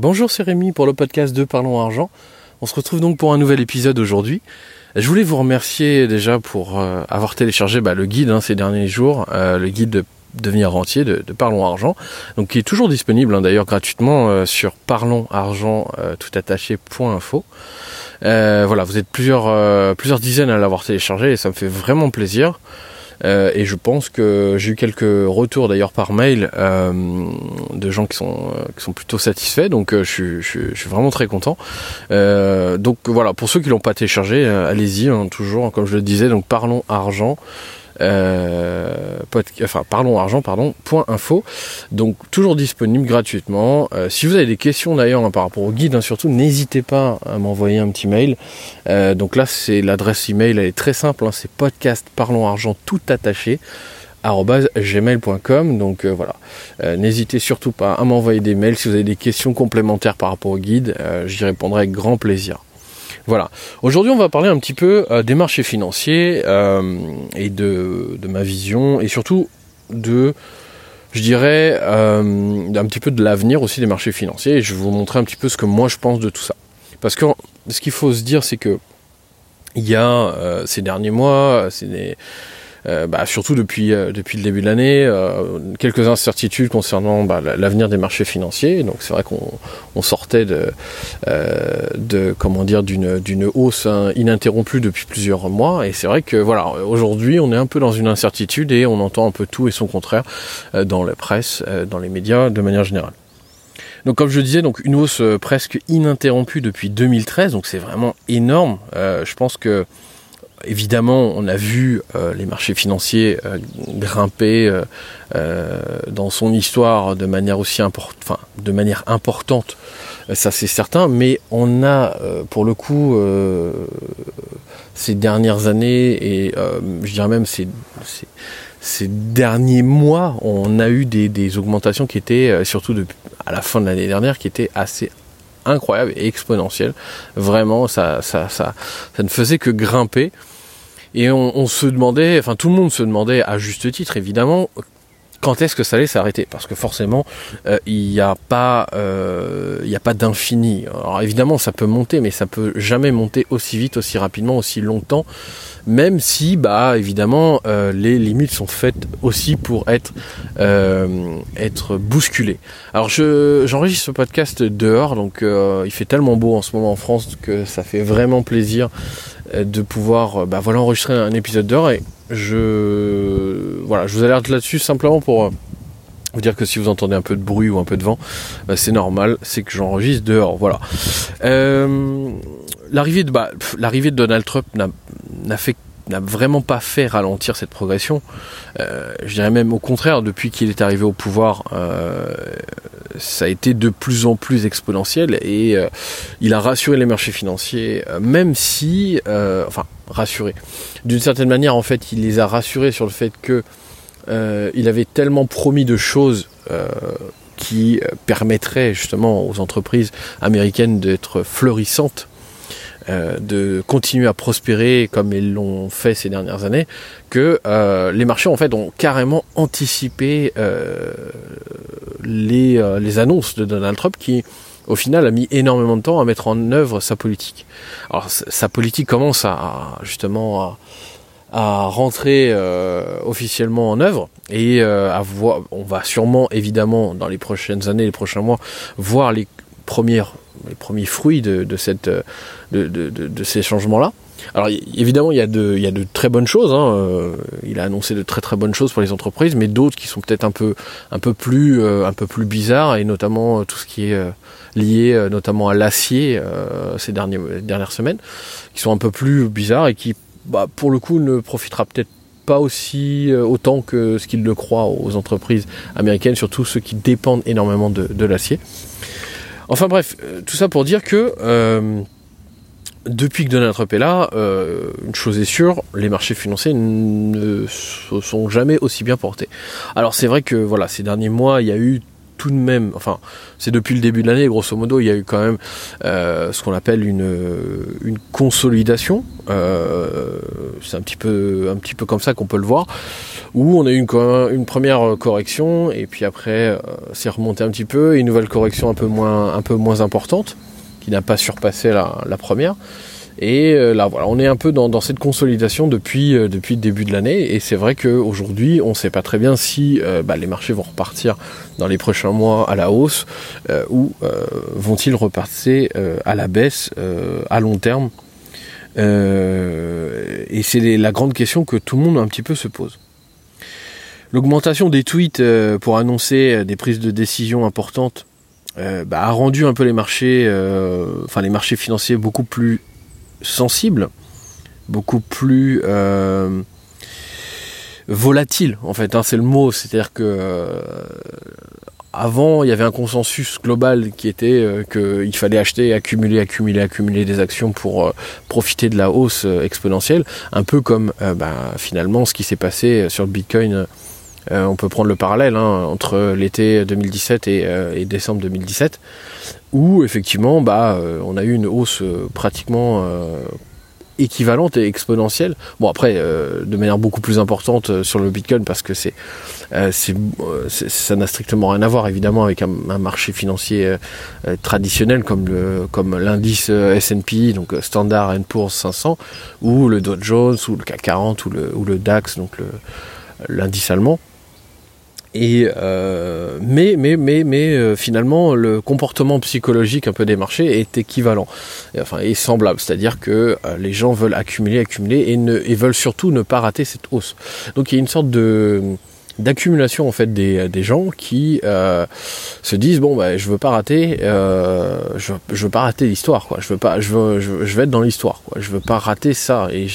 Bonjour, c'est Rémi pour le podcast de Parlons Argent. On se retrouve donc pour un nouvel épisode aujourd'hui. Je voulais vous remercier déjà pour euh, avoir téléchargé bah, le guide hein, ces derniers jours, euh, le guide de devenir rentier de, Parlons Argent, donc qui est toujours disponible hein, d'ailleurs gratuitement euh, sur parlonsargent toutattaché.info. voilà, vous êtes plusieurs, plusieurs dizaines à l'avoir téléchargé et ça me fait vraiment plaisir. Euh, et je pense que j'ai eu quelques retours d'ailleurs par mail euh, de gens qui sont, euh, qui sont plutôt satisfaits, donc je, je, je, suis vraiment très content. donc voilà, pour ceux qui l'ont pas téléchargé, allez-y, hein, toujours, comme je le disais, donc parlons argent. Euh, enfin parlons pardon point info. Donc toujours disponible gratuitement. Euh, si vous avez des questions d'ailleurs hein, par rapport au guide hein, surtout n'hésitez pas à m'envoyer un petit mail. Euh, donc là c'est l'adresse email elle est très simple hein, c'est podcast parlons argent tout attaché gmail.com donc voilà. N'hésitez surtout pas à m'envoyer des mails si vous avez des questions complémentaires par rapport au guide. J'y répondrai avec grand plaisir voilà. Aujourd'hui, on va parler un petit peu euh, des marchés financiers euh, et de, ma vision et surtout de, je dirais, euh, un petit peu de l'avenir aussi des marchés financiers. Et je vais vous montrer un petit peu ce que moi je pense de tout ça. Parce que ce qu'il faut se dire, c'est que il y a ces derniers mois, c'est des bah, surtout depuis, euh, depuis le début de l'année, euh, quelques incertitudes concernant bah, l'avenir des marchés financiers. Donc c'est vrai qu'on sortait de, comment dire d'une d'une hausse hein, ininterrompue depuis plusieurs mois. Et c'est vrai que voilà, aujourd'hui on est un peu dans une incertitude et on entend un peu tout et son contraire dans la presse, dans les médias de manière générale. Donc comme je disais, donc une hausse presque ininterrompue depuis 2013, donc c'est vraiment énorme. je pense que évidemment, on a vu euh, les marchés financiers euh, grimper euh, dans son histoire de manière aussi enfin, de manière importante, ça c'est certain, mais on a pour le coup ces dernières années et je dirais même ces, derniers mois, on a eu des, des augmentations qui étaient surtout à la fin de l'année dernière qui étaient assez incroyable et exponentielle. Vraiment, ça, ça, ça, ça ne faisait que grimper. Et on, on, se demandait, enfin tout le monde se demandait, à juste titre évidemment, quand est-ce que ça allait s'arrêter? Parce que forcément, euh, il n'y a pas, euh, a pas d'infini. Alors évidemment, ça peut monter, mais ça peut jamais monter aussi vite, aussi rapidement, aussi longtemps. Même si, bah, évidemment, euh, les limites sont faites aussi pour être, être bousculées. Alors, je, j'enregistre ce podcast dehors, donc il fait tellement beau en ce moment en France que ça fait vraiment plaisir de pouvoir, bah, voilà, enregistrer un épisode dehors et je voilà, je vous alerte là-dessus simplement pour euh, vous dire que si vous entendez un peu de bruit ou un peu de vent, bah, c'est normal, c'est que j'enregistre dehors. Voilà. Euh, l'arrivée de bah, l'arrivée de Donald Trump n'a vraiment pas fait ralentir cette progression. Euh, je dirais même au contraire, depuis qu'il est arrivé au pouvoir, ça a été de plus en plus exponentiel et il a rassuré les marchés financiers, même si, enfin, rassuré. D'une certaine manière, en fait, il les a rassurés sur le fait que euh, il avait tellement promis de choses euh, qui euh, permettraient justement aux entreprises américaines d'être florissantes, de continuer à prospérer comme ils l'ont fait ces dernières années, que les marchés en fait ont carrément anticipé les, les annonces de Donald Trump qui au final, a mis énormément de temps à mettre en œuvre sa politique. Alors, sa politique commence à, justement à, rentrer euh, officiellement en œuvre et euh, à on va sûrement évidemment dans les prochaines années, les prochains mois, voir les premiers fruits de, de ces changements-là. Alors évidemment, il y a de, il y a de très bonnes choses. Hein. Euh, il a annoncé de très très bonnes choses pour les entreprises, mais d'autres qui sont peut-être un peu, un peu plus, un peu plus bizarres, et notamment tout ce qui est euh, notamment à l'acier euh, ces dernières semaines, qui sont un peu plus bizarres et qui, bah, pour le coup, ne profitera peut-être pas aussi euh, autant que ce qu'il le croit aux entreprises américaines, surtout ceux qui dépendent énormément de, l'acier. Enfin bref, tout ça pour dire que depuis que Donald Trump est là, une chose est sûre, les marchés financiers ne se sont jamais aussi bien portés. Alors c'est vrai que voilà, ces derniers mois, il y a eu tout de même, enfin, c'est depuis le début de l'année, grosso modo, il y a eu quand même euh, ce qu'on appelle une, consolidation. Euh, c'est un petit peu, un petit peu comme ça qu'on peut le voir, où on a eu une, une première correction et puis après, euh, c'est remonté un petit peu, une nouvelle correction un peu moins, un peu moins importante, n'a pas surpassé la, la première. Et euh, là, voilà, on est un peu dans, cette consolidation depuis, euh, depuis le début de l'année. Et c'est vrai qu'aujourd'hui, on ne sait pas très bien si euh, bah, les marchés vont repartir dans les prochains mois à la hausse ou vont-ils repartir à la baisse à long terme. et c'est la grande question que tout le monde un petit peu se pose. L'augmentation des tweets pour annoncer des prises de décision importantes bah, a rendu un peu les marchés, enfin les marchés financiers beaucoup plus sensible, beaucoup plus euh, volatile en fait. Hein, c'est le mot, c'est-à-dire que euh, avant il y avait un consensus global qui était euh, qu'il fallait acheter, accumuler, accumuler, accumuler des actions pour profiter de la hausse exponentielle, un peu comme bah, finalement ce qui s'est passé sur le Bitcoin. On peut prendre le parallèle hein, entre l'été 2017 et, et, décembre 2017 où effectivement bah, euh, on a eu une hausse euh, pratiquement euh, équivalente et exponentielle. Bon après de manière beaucoup plus importante sur le Bitcoin parce que ça n'a strictement rien à voir évidemment avec un, marché financier traditionnel comme l'indice S&P donc Standard Poor's 500 ou le Dow Jones ou le CAC 40 ou le ou le DAX donc l'indice allemand. Et euh, mais mais mais mais euh, finalement le comportement psychologique un peu des marchés est équivalent, et, enfin est semblable, c'est-à-dire que euh, les gens veulent accumuler, accumuler et ne et veulent surtout ne pas rater cette hausse. Donc il y a une sorte de d'accumulation en fait des, des gens qui euh, se disent bon bah je veux pas rater euh, je, je veux pas rater l'histoire quoi. Je veux pas je veux je, veux être dans l'histoire quoi. Je veux pas rater ça. Et,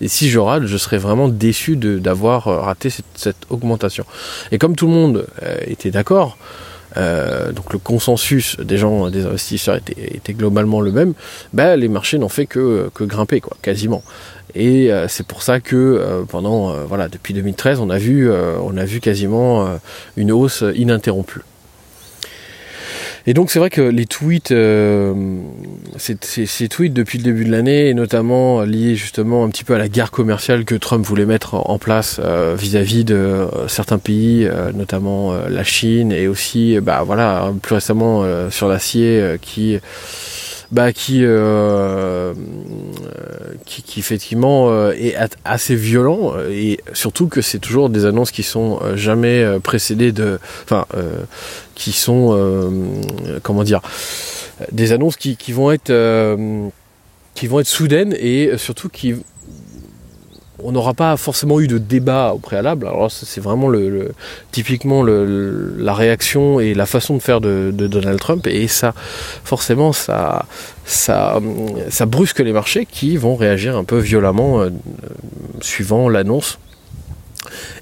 et, si je rate je serais vraiment déçu d'avoir raté cette, cette, augmentation. Et comme tout le monde euh, était d'accord euh, donc le consensus des gens, des investisseurs était, globalement le même, bah, les marchés n'ont fait que, grimper, quoi, quasiment. Et euh, c'est pour ça que euh, pendant voilà depuis 2013 on a vu on a vu quasiment une hausse ininterrompue. Et donc c'est vrai que les tweets, ces, tweets depuis le début de l'année, et notamment liés justement un petit peu à la guerre commerciale que Trump voulait mettre en place vis-à-vis de certains pays, notamment la Chine, et aussi, bah voilà, plus récemment sur l'acier, qui bah, qui, euh, qui, qui, effectivement euh, est assez violent et surtout que c'est toujours des annonces qui sont euh, jamais euh, précédées de, enfin, qui sont, comment dire, des annonces qui, qui vont être, qui vont être soudaines et surtout qui on n'aura pas forcément eu de débat au préalable. Alors c'est vraiment le, typiquement la réaction et la façon de faire de, Donald Trump et ça forcément ça, ça ça brusque les marchés qui vont réagir un peu violemment euh, suivant l'annonce.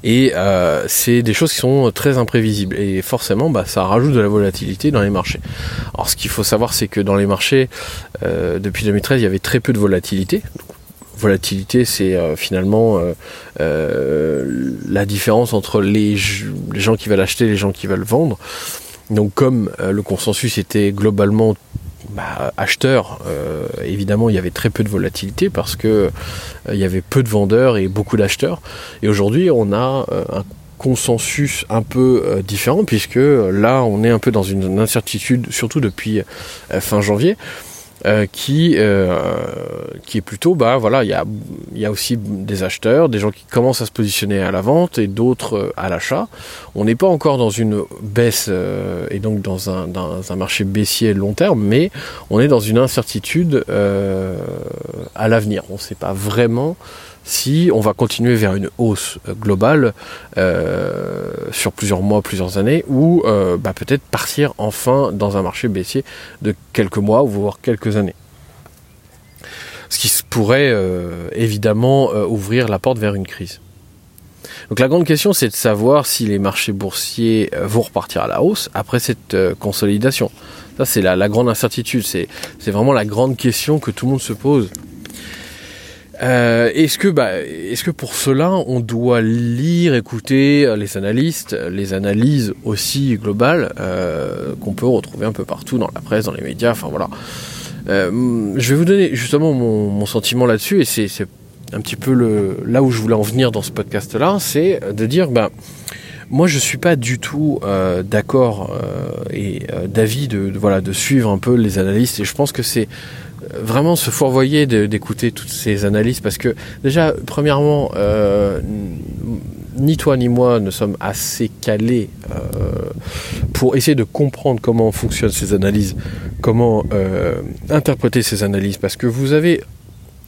Et euh, c'est des choses qui sont très imprévisibles. Et forcément, bah, ça rajoute de la volatilité dans les marchés. Alors ce qu'il faut savoir, c'est que dans les marchés, euh, depuis 2013, il y avait très peu de volatilité volatilité, c'est euh, finalement euh, euh, la différence entre les, gens qui veulent acheter et les gens qui veulent vendre. Donc comme le consensus était globalement bah, acheteur, évidemment il y avait très peu de volatilité parce que il y avait peu de vendeurs et beaucoup d'acheteurs. Et aujourd'hui on a un consensus un peu différent puisque là on est un peu dans une incertitude, surtout depuis fin janvier. Euh, qui euh, qui est plutôt bah voilà il y a y a aussi des acheteurs des gens qui commencent à se positionner à la vente et d'autres euh, à l'achat. On n'est pas encore dans une baisse et donc dans un dans un marché baissier long terme mais on est dans une incertitude à l'avenir. On ne sait pas vraiment si on va continuer vers une hausse globale euh, sur plusieurs mois, plusieurs années, ou euh, bah, peut-être partir enfin dans un marché baissier de quelques mois, voire quelques années. Ce qui pourrait euh, évidemment ouvrir la porte vers une crise. Donc la grande question, c'est de savoir si les marchés boursiers vont repartir à la hausse après cette consolidation. Ça, c'est la, grande incertitude. C'est vraiment la grande question que tout le monde se pose. Euh, est-ce que, bah, est-ce que pour cela, on doit lire, écouter les analystes, les analyses aussi globales euh, qu'on peut retrouver un peu partout dans la presse, dans les médias, enfin voilà. Euh, je vais vous donner justement mon, sentiment là-dessus, et c'est, un petit peu le, là où je voulais en venir dans ce podcast-là, c'est de dire, bah, moi, je suis pas du tout euh, d'accord euh, et euh, d'avis de, voilà de suivre un peu les analystes. Et je pense que c'est vraiment se fourvoyer d'écouter toutes ces analyses parce que déjà, premièrement, euh, ni toi ni moi ne sommes assez calés euh, pour essayer de comprendre comment fonctionnent ces analyses, comment euh, interpréter ces analyses, parce que vous avez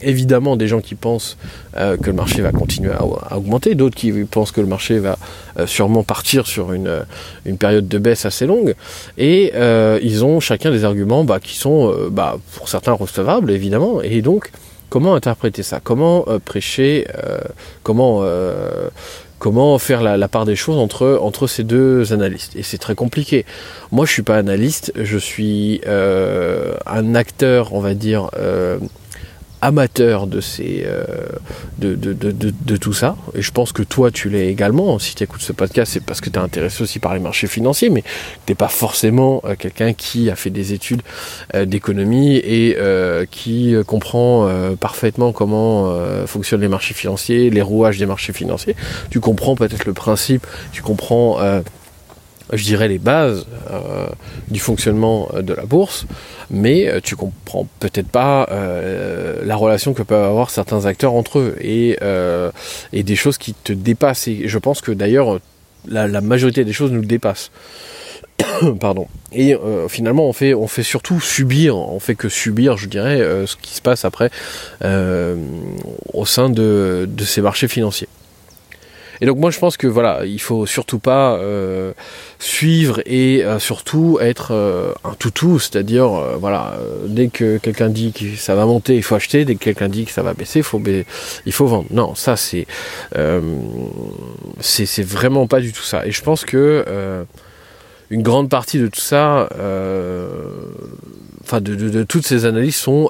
évidemment des gens qui pensent euh, que le marché va continuer à, augmenter, d'autres qui pensent que le marché va euh, sûrement partir sur une, une, période de baisse assez longue, et euh, ils ont chacun des arguments bah, qui sont euh, bah, pour certains recevables évidemment, et donc comment interpréter ça, comment euh, prêcher, comment faire la, part des choses entre, ces deux analystes? Et c'est très compliqué. Moi, je suis pas analyste, je suis euh, un acteur, on va dire, euh, amateur de, ces, euh, de, tout ça. Et je pense que toi, tu l'es également. Si tu écoutes ce podcast, c'est parce que tu es intéressé aussi par les marchés financiers, mais tu n'es pas forcément euh, quelqu'un qui a fait des études euh, d'économie et qui comprend parfaitement comment fonctionnent les marchés financiers, les rouages des marchés financiers. Tu comprends peut-être le principe, tu comprends je dirais, les bases euh, du fonctionnement de la bourse, mais euh, tu comprends peut-être pas euh, la relation que peuvent avoir certains acteurs entre eux et, euh, et des choses qui te dépassent. Et je pense que d'ailleurs, la, majorité des choses nous dépassent. Pardon. Et euh, finalement, on fait, on fait surtout subir, on fait que subir, je dirais, euh, ce qui se passe après au sein de, de ces marchés financiers. Et donc moi je pense que voilà, il faut surtout pas euh, suivre et euh, surtout être euh, un toutou, c'est-à-dire euh, voilà, dès que quelqu'un dit que ça va monter, il faut acheter, dès que quelqu'un dit que ça va baisser, il faut il faut vendre. Non, ça c'est euh, c'est vraiment pas du tout ça. Et je pense que euh, une grande partie de tout ça, enfin de, de, de toutes ces analyses sont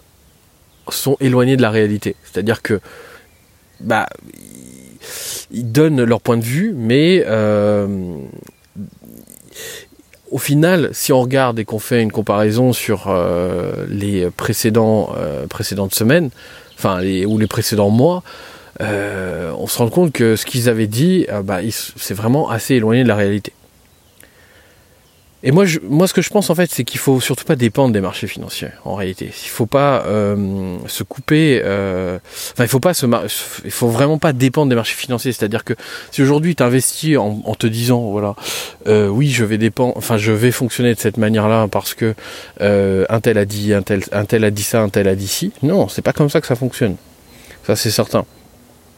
sont éloignées de la réalité. C'est-à-dire que bah ils donnent leur point de vue, mais euh, au final, si on regarde et qu'on fait une comparaison sur euh, les euh, précédentes semaines, enfin ou les précédents mois, on se rend compte que ce qu'ils avaient dit, bah, c'est vraiment assez éloigné de la réalité. Et moi, moi, ce que je pense en fait, c'est qu'il faut surtout pas dépendre des marchés financiers. En réalité, il faut pas euh, se couper. Euh, enfin, il faut pas se, il faut vraiment pas dépendre des marchés financiers. C'est-à-dire que si aujourd'hui tu investis en, te disant, voilà, euh, oui, je vais dépendre, enfin, je vais fonctionner de cette manière-là parce que un tel a dit, un tel, a dit ça, un tel a dit ci. Non, c'est pas comme ça que ça fonctionne. Ça, c'est certain.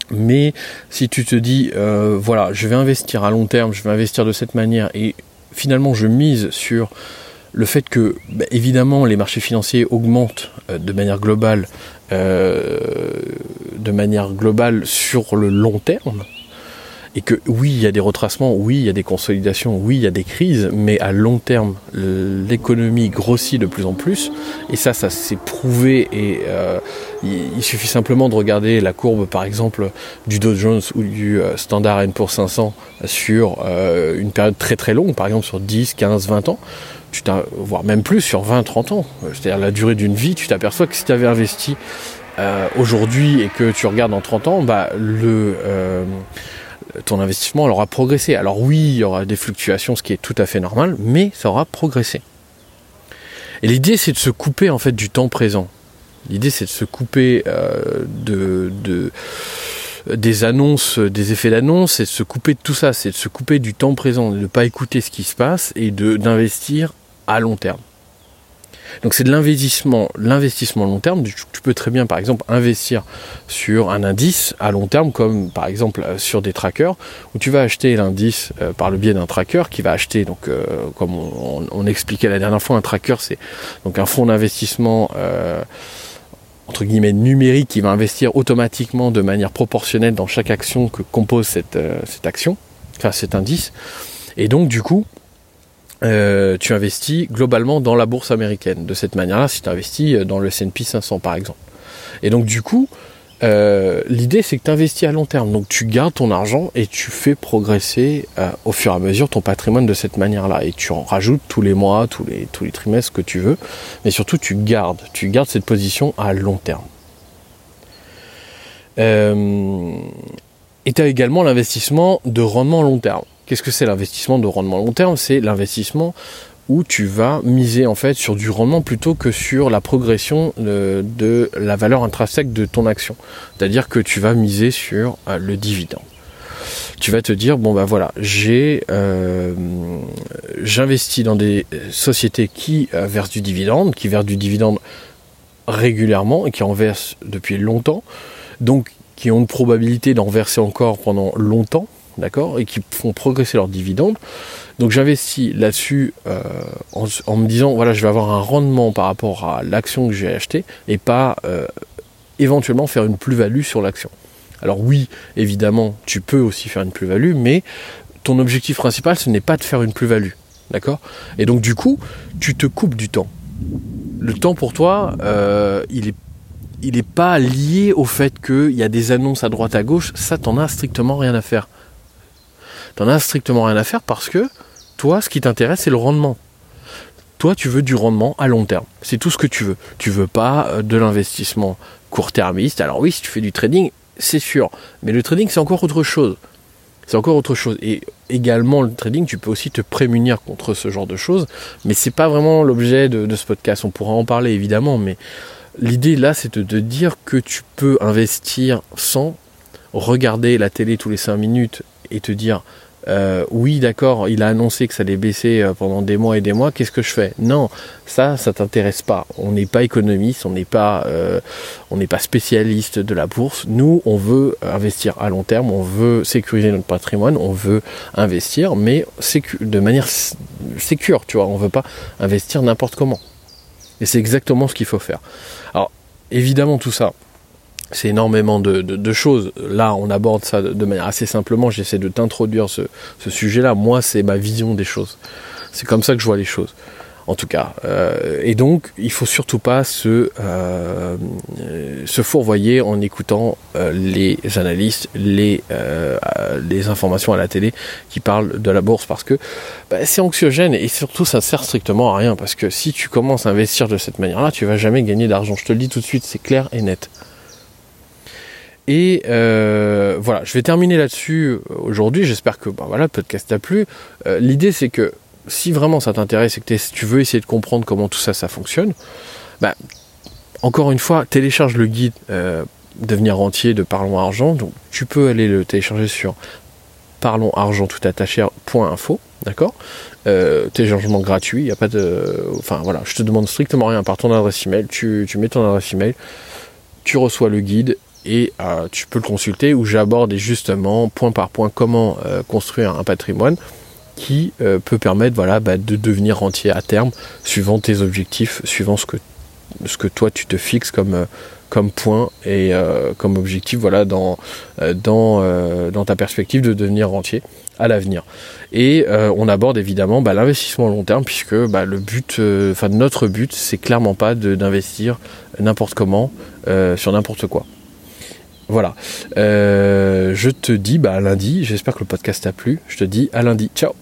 Mais si tu te dis, voilà, je vais investir à long terme, je vais investir de cette manière et finalement je mise sur le fait que, bah, évidemment, les marchés financiers augmentent euh, de manière globale, euh, de manière globale sur le long terme, et que oui, il y a des retracements, oui, il y a des consolidations, oui, il y a des crises, mais à long terme, l'économie grossit de plus en plus, et ça, ça s'est prouvé, et euh, il, suffit simplement de regarder la courbe, par exemple, du Dow Jones ou du euh, Standard Poor's 500 sur euh, une période très très longue, par exemple sur 10, 15, 20 ans, tu voire même plus sur 20, 30 ans, c'est-à-dire la durée d'une vie, tu t'aperçois que si tu avais investi euh, aujourd'hui et que tu regardes en 30 ans, bah, le euh, ton investissement aura progressé. Alors oui, il y aura des fluctuations, ce qui est tout à fait normal, mais ça aura progressé. Et l'idée, c'est de se couper en fait du temps présent. L'idée, c'est de se couper euh, de, de des annonces, des effets d'annonce, c'est de se couper de tout ça, c'est de se couper du temps présent, de ne pas écouter ce qui se passe et d'investir à long terme. Donc c'est de l'investissement, l'investissement long terme. Tu peux très bien, par exemple, investir sur un indice à long terme, comme par exemple sur des trackers, où tu vas acheter l'indice euh, par le biais d'un tracker qui va acheter, donc euh, comme on, expliquait la dernière fois, un tracker c'est donc un fonds d'investissement. Euh, entre guillemets numérique qui va investir automatiquement de manière proportionnelle dans chaque action que compose cette, euh, cette action, enfin cet indice. Et donc du coup, euh, tu investis globalement dans la bourse américaine. De cette manière-là, si tu investis dans le S&P 500 par exemple. Et donc du coup, euh, l'idée c'est que tu investis à long terme. Donc tu gardes ton argent et tu fais progresser euh, au fur et à mesure ton patrimoine de cette manière-là. Et tu en rajoutes tous les mois, tous les, tous les trimestres que tu veux. Mais surtout tu gardes, tu gardes cette position à long terme. Euh, et tu as également l'investissement de rendement long terme. Qu'est-ce que c'est l'investissement de rendement long terme? C'est l'investissement où tu vas miser en fait sur du rendement plutôt que sur la progression de, la valeur intrinsèque de ton action. C'est-à-dire que tu vas miser sur euh, le dividende. Tu vas te dire bon bah voilà j'ai euh, j'investis dans des sociétés qui euh, versent du dividende, qui versent du dividende régulièrement et qui en versent depuis longtemps, donc qui ont une probabilité d'en verser encore pendant longtemps, d'accord, et qui font progresser leurs dividendes. Donc j'investis là-dessus euh, en, me disant voilà je vais avoir un rendement par rapport à l'action que j'ai achetée et pas euh, éventuellement faire une plus-value sur l'action. Alors oui, évidemment, tu peux aussi faire une plus-value, mais ton objectif principal ce n'est pas de faire une plus-value. D'accord? Et donc du coup, tu te coupes du temps. Le temps pour toi, euh, il est il n'est pas lié au fait qu'il y a des annonces à droite à gauche, ça t'en as strictement rien à faire. T'en as strictement rien à faire parce que toi, ce qui t'intéresse, c'est le rendement. Toi, tu veux du rendement à long terme. C'est tout ce que tu veux. Tu veux pas euh, de l'investissement court-termiste. Alors oui, si tu fais du trading, c'est sûr. Mais le trading, c'est encore autre chose. C'est encore autre chose. Et également, le trading, tu peux aussi te prémunir contre ce genre de choses. Mais c'est pas vraiment l'objet de, ce podcast. On pourra en parler évidemment, mais l'idée là, c'est de, de dire que tu peux investir sans regarder la télé tous les 5 minutes et te dire euh, oui, d'accord, il a annoncé que ça allait baisser euh, pendant des mois et des mois, qu'est-ce que je fais? Non, ça, ça t'intéresse pas. On n'est pas économiste, on n'est pas, euh, on n'est pas spécialiste de la bourse. Nous, on veut investir à long terme, on veut sécuriser notre patrimoine, on veut investir, mais de manière sécure, tu vois. On veut pas investir n'importe comment. Et c'est exactement ce qu'il faut faire. Alors, évidemment, tout ça, c'est énormément de, choses. Là, on aborde ça de, manière assez simplement. J'essaie de t'introduire ce, sujet-là. Moi, c'est ma vision des choses. C'est comme ça que je vois les choses. En tout cas. Euh, et donc, il faut surtout pas se, euh, se fourvoyer en écoutant euh, les analystes, les, les informations à la télé qui parlent de la bourse parce que bah, c'est anxiogène et surtout ça sert strictement à rien parce que si tu commences à investir de cette manière-là, tu vas jamais gagner d'argent. Je te le dis tout de suite, c'est clair et net. Et euh, voilà, je vais terminer là-dessus euh, aujourd'hui. J'espère que bah, voilà, le podcast t'a plu. Euh, l'idée, c'est que si vraiment ça t'intéresse et que tu veux essayer de comprendre comment tout ça, ça fonctionne, bah, encore une fois, télécharge le guide Devenir rentier de Parlons Argent. Donc, tu peux aller le télécharger sur parlonsargent tout attaché.info, d'accord Téléchargement gratuit, il a pas de. Enfin voilà, je te demande strictement rien par ton adresse email. Tu mets ton adresse email, tu reçois le guide et euh, tu peux le consulter où j'aborde justement point par point comment euh, construire un patrimoine qui euh, peut permettre voilà, bah, de devenir rentier à terme suivant tes objectifs, suivant ce que, ce que toi tu te fixes comme, comme point et comme objectif voilà, dans, dans, dans ta perspective de devenir rentier à l'avenir. Et on aborde évidemment bah, l'investissement à long terme puisque bah, le but, enfin notre but, c'est clairement pas d'investir n'importe comment sur n'importe quoi. Voilà. Euh, je te dis bah, à lundi. J'espère que le podcast t'a plu. Je te dis à lundi. Ciao